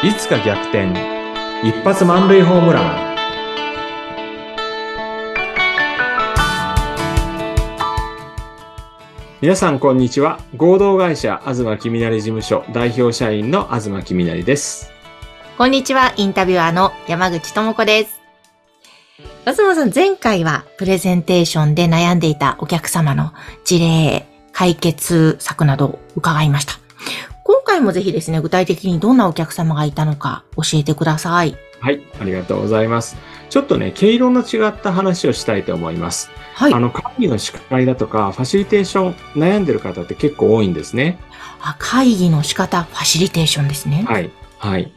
いつか逆転。一発満塁ホームラン。皆さんこんにちは。合同会社東きみなり事務所代表社員の東きみなりです。こんにちは、インタビュアーの山口智子です。東さん、前回はプレゼンテーションで悩んでいたお客様の事例、解決策などを伺いました。今回もぜひですね、具体的にどんなお客様がいたのか教えてください。はいありがとうございますちょっとね毛色の違った話をしたいと思います、はい。あの会議の司会だとかファシリテーション悩んでる方って結構多いんですねあ会議の仕方、ファシリテーションですね。はい。はい。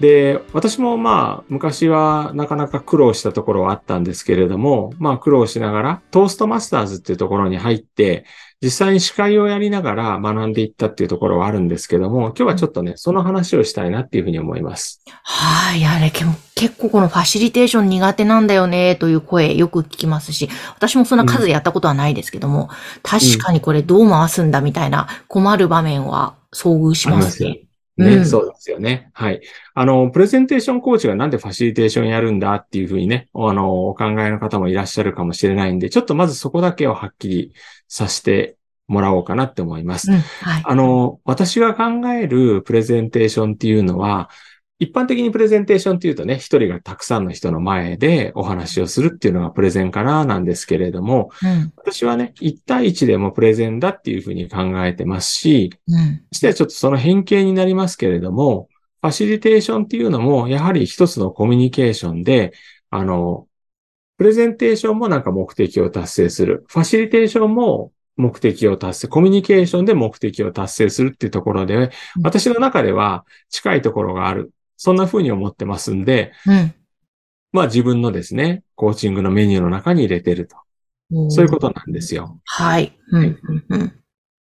で、私もまあ、昔はなかなか苦労したところはあったんですけれども、まあ苦労しながら、トーストマスターズっていうところに入って、実際に司会をやりながら学んでいったっていうところはあるんですけども、今日はちょっとね、その話をしたいなっていうふうに思います。はい。あれ、け結構このファシリテーション苦手なんだよね、という声よく聞きますし、私もそんな数やったことはないですけども、確かにこれどう回すんだみたいな困る場面は遭遇しますね。ね、うんそうですよね。はい。あの、プレゼンテーションコーチがなんでファシリテーションやるんだっていうふうにね、あの、お考えの方もいらっしゃるかもしれないんで、ちょっとまずそこだけをはっきりさせてもらおうかなって思います。うん、はい。あの、私が考えるプレゼンテーションっていうのは、一般的にプレゼンテーションっていうとね、一人がたくさんの人の前でお話をするっていうのがプレゼンかななんですけれども、うん、私はね、一対一でもプレゼンだっていうふうに考えてますし、うん、してはちょっとその変形になりますけれども、ファシリテーションっていうのも、やはり一つのコミュニケーションで、あの、プレゼンテーションもなんか目的を達成する。ファシリテーションも目的を達成、コミュニケーションで目的を達成するっていうところで、私の中では近いところがある。そんな風に思ってますんで、うん。まあ自分のですね、コーチングのメニューの中に入れてると。そういうことなんですよ。はい。うん、うん、うん。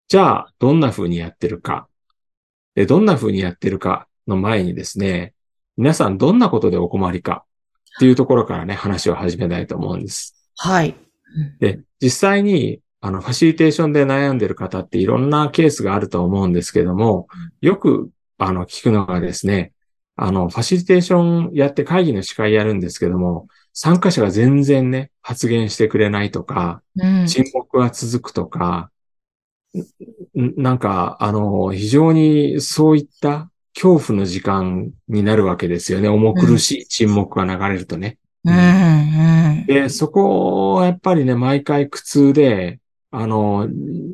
じゃあ、どんな風にやってるか。で、どんな風にやってるかの前にですね、皆さんどんなことでお困りかっていうところからね、話を始めたいと思うんです。はい。で、実際に、あの、ファシリテーションで悩んでる方っていろんなケースがあると思うんですけども、よく、あの、聞くのがですね、あの、ファシリテーションやって会議の司会やるんですけども、参加者が全然ね、発言してくれないとか、うん。沈黙が続くとか、んなんか、あの、非常にそういった恐怖の時間になるわけですよね。重苦しい沈黙が流れるとね。うん、うん。で、そこはやっぱりね、毎回苦痛で、あの、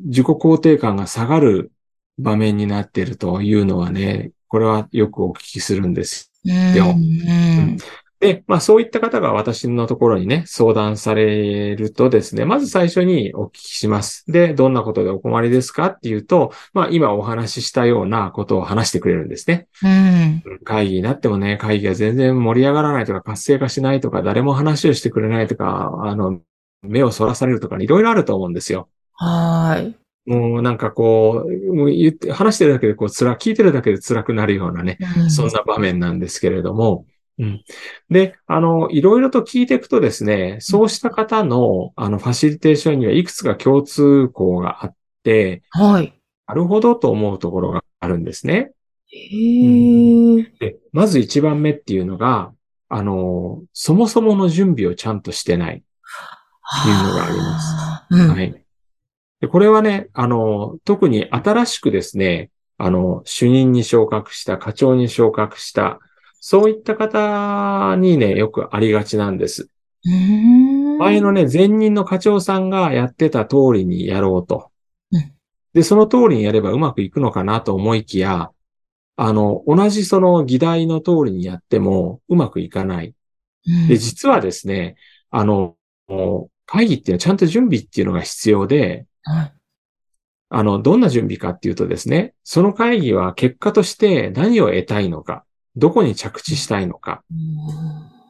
自己肯定感が下がる場面になっているというのはね、これはよくお聞きするんですうん。ようん。で、まあそういった方が私のところにね、相談されるとですね、まず最初にお聞きします。で、どんなことでお困りですかっていうと、まあ今お話ししたようなことを話してくれるんですね。うん。会議になってもね、会議が全然盛り上がらないとか活性化しないとか、誰も話をしてくれないとか、あの、目をそらされるとか、いろいろあると思うんですよ。はい。もうなんかこう、もう言って、話してるだけでこう辛、聞いてるだけで辛くなるようなね、うんそんな場面なんですけれども、うん。で、あの、いろいろと聞いていくとですね、そうした方の、あの、ファシリテーションにはいくつか共通項があって、はい。なるほどと思うところがあるんですね。へー。で、まず一番目っていうのが、あの、そもそもの準備をちゃんとしてない。いうのがありますあー。うん。はい。で、これはね、あの、特に新しくですね、あの、主任に昇格した、課長に昇格した、そういった方にね、よくありがちなんです。前のね、前任の課長さんがやってた通りにやろうとうん。で、その通りにやればうまくいくのかなと思いきや、あの、同じその議題の通りにやってもうまくいかない。うんで、実はですね、あの、会議っていうのはちゃんと準備っていうのが必要で、はいあの、どんな準備かっていうとですね、その会議は結果として何を得たいのか、どこに着地したいのか、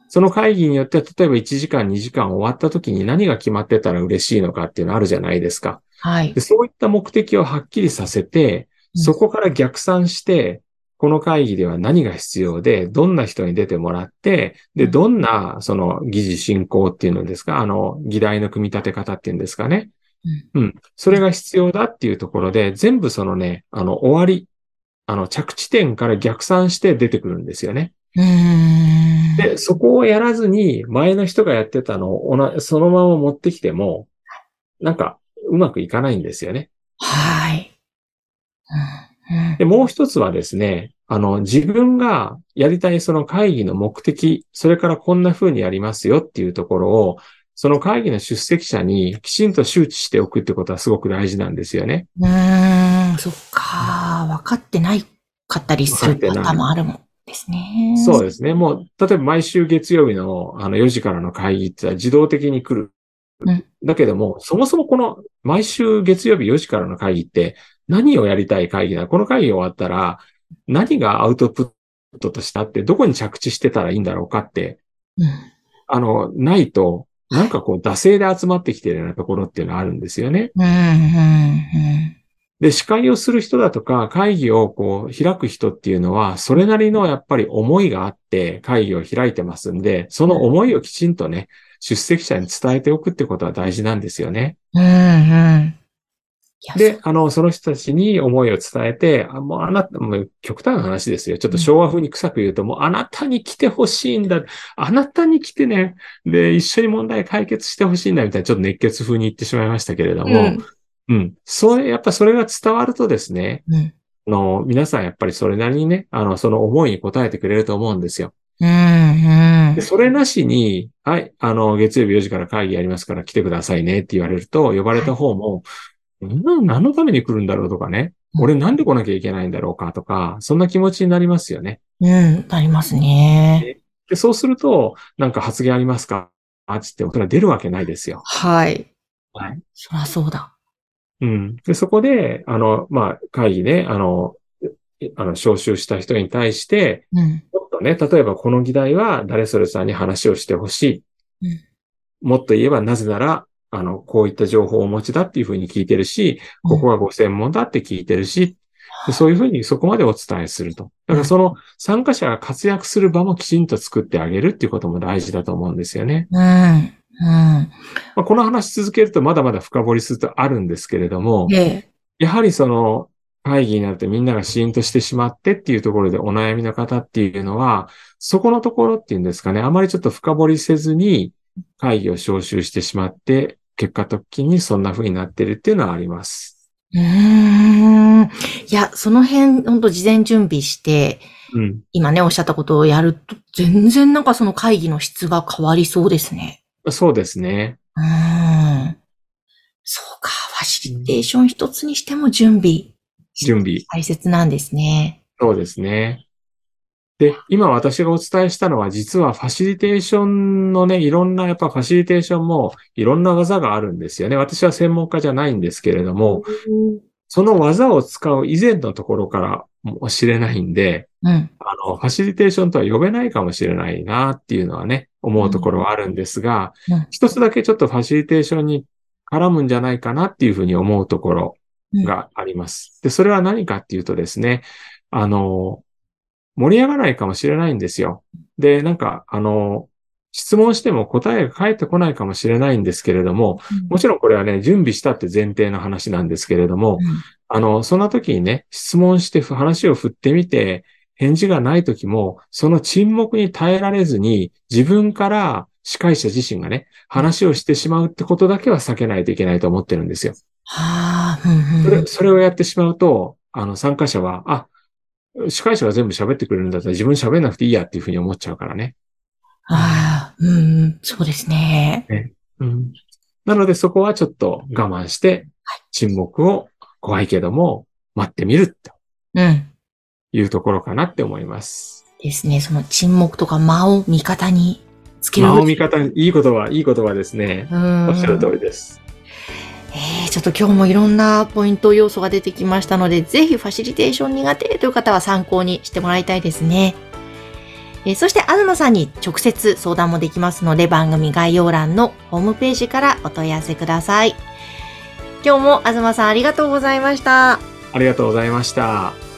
その会議によっては、例えば1時間、2時間終わった時に何が決まってたら嬉しいのかっていうのあるじゃないですか。はいで。そういった目的をはっきりさせて、うんそこから逆算して、この会議では何が必要で、どんな人に出てもらって、で、うんどんな、その、議事進行っていうのですか、あの、議題の組み立て方っていうんですかね。うん。それが必要だっていうところで、全部そのね、あの、終わり、あの、着地点から逆算して出てくるんですよね。で、そこをやらずに、前の人がやってたのをそのまま持ってきても、なんか、うまくいかないんですよね。はい。うん。で、もう一つはですね、あの、自分がやりたいその会議の目的、それからこんな風にやりますよっていうところを、その会議の出席者にきちんと周知しておくってことはすごく大事なんですよね。うん。うーん、そっか。分かってないかったりする方もあるもんですね。そうですね。もう、例えば毎週月曜日のあの4時からの会議って自動的に来る。うんだけども、そもそもこの毎週月曜日4時からの会議って何をやりたい会議なの？この会議終わったら何がアウトプットとしたってどこに着地してたらいいんだろうかって、うん。あの、ないと、なんかこう、惰性で集まってきてるようなところっていうのはあるんですよね。うん、うん、で、司会をする人だとか、会議をこう、開く人っていうのは、それなりのやっぱり思いがあって会議を開いてますんで、その思いをきちんとね、出席者に伝えておくってことは大事なんですよね。うん。うん、で、あの、その人たちに思いを伝えて、あもうあなた、もう極端な話ですよ。ちょっと昭和風に臭く言うと、もうあなたに来てほしいんだ。あなたに来てね、で、一緒に問題解決してほしいんだみたいな、ちょっと熱血風に言ってしまいましたけれども、うんうん。それ、やっぱそれが伝わるとですね、うん。あの、皆さんやっぱりそれなりにね、あの、その思いに応えてくれると思うんですよ。うん、うんで、。それなしに、はい、あの、月曜日4時から会議やりますから来てくださいねって言われると、呼ばれた方も、うん何のために来るんだろうとかね、俺なんで来なきゃいけないんだろうかとか、そんな気持ちになりますよね。うん、なりますね。で、そうすると、なんか発言ありますかあっつって、それは出るわけないですよ。はい。はい。そらそうだ。うん。で、そこで、あの、まあ、会議で、あの、あの、招集した人に対して、うん。もっとね、例えばこの議題は誰それさんに話をしてほしい。うんもっと言えばなぜなら、あの、こういった情報をお持ちだっていうふうに聞いてるし、ここがご専門だって聞いてるし、でそういうふうにそこまでお伝えすると。だからその参加者が活躍する場もきちんと作ってあげるっていうことも大事だと思うんですよね。うん。うん。まあ、この話続けるとまだまだ深掘りするとあるんですけれども、ええ。やはりその会議になるとみんながシーンとしてしまってっていうところでお悩みの方っていうのは、そこのところっていうんですかね、あまりちょっと深掘りせずに会議を招集してしまって、結果的にそんな風になってるっていうのはあります。うーん。いや、その辺、本当事前準備して、うん。今ね、おっしゃったことをやると、全然なんかその会議の質が変わりそうですね。そうですね。うーん。そうか、ファシリテーション一つにしても準備。準備。大切なんですね。そうですね。で、今私がお伝えしたのは実はファシリテーションのね、いろんなやっぱファシリテーションもいろんな技があるんですよね。私は専門家じゃないんですけれども、その技を使う以前のところからもしれないんで、うん。あの、ファシリテーションとは呼べないかもしれないなっていうのはね、思うところはあるんですが、うん一つだけちょっとファシリテーションに絡むんじゃないかなっていうふうに思うところがあります。で、それは何かっていうとですね、あの、盛り上がらないかもしれないんですよ。で、なんか、あの、質問しても答えが返ってこないかもしれないんですけれども、もちろんこれはね、準備したって前提の話なんですけれども、あの、そんな時にね、質問して話を振ってみて、返事がない時も、その沈黙に耐えられずに、自分から司会者自身がね、話をしてしまうってことだけは避けないといけないと思ってるんですよ。はあ、うんそれ、うん。それをやってしまうと、あの、参加者は、あ、司会者が全部喋ってくれるんだったら自分喋んなくていいやっていうふうに思っちゃうからね。ああ、うんうん、そうですね。うん。なのでそこはちょっと我慢して、沈黙を怖いけども待ってみるとうん。いうところかなって思います。ですね。その沈黙とか間を味方につける。間を見方、いい言葉、いい言葉ですね。うん。おっしゃる通りです。え、ちょっと今日もいろんなポイント要素が出てきましたので、ぜひファシリテーション苦手という方は参考にしてもらいたいですね。えーそして、東さんに直接相談もできますので、番組概要欄のホームページからお問い合わせください。今日も東さんありがとうございました。ありがとうございました。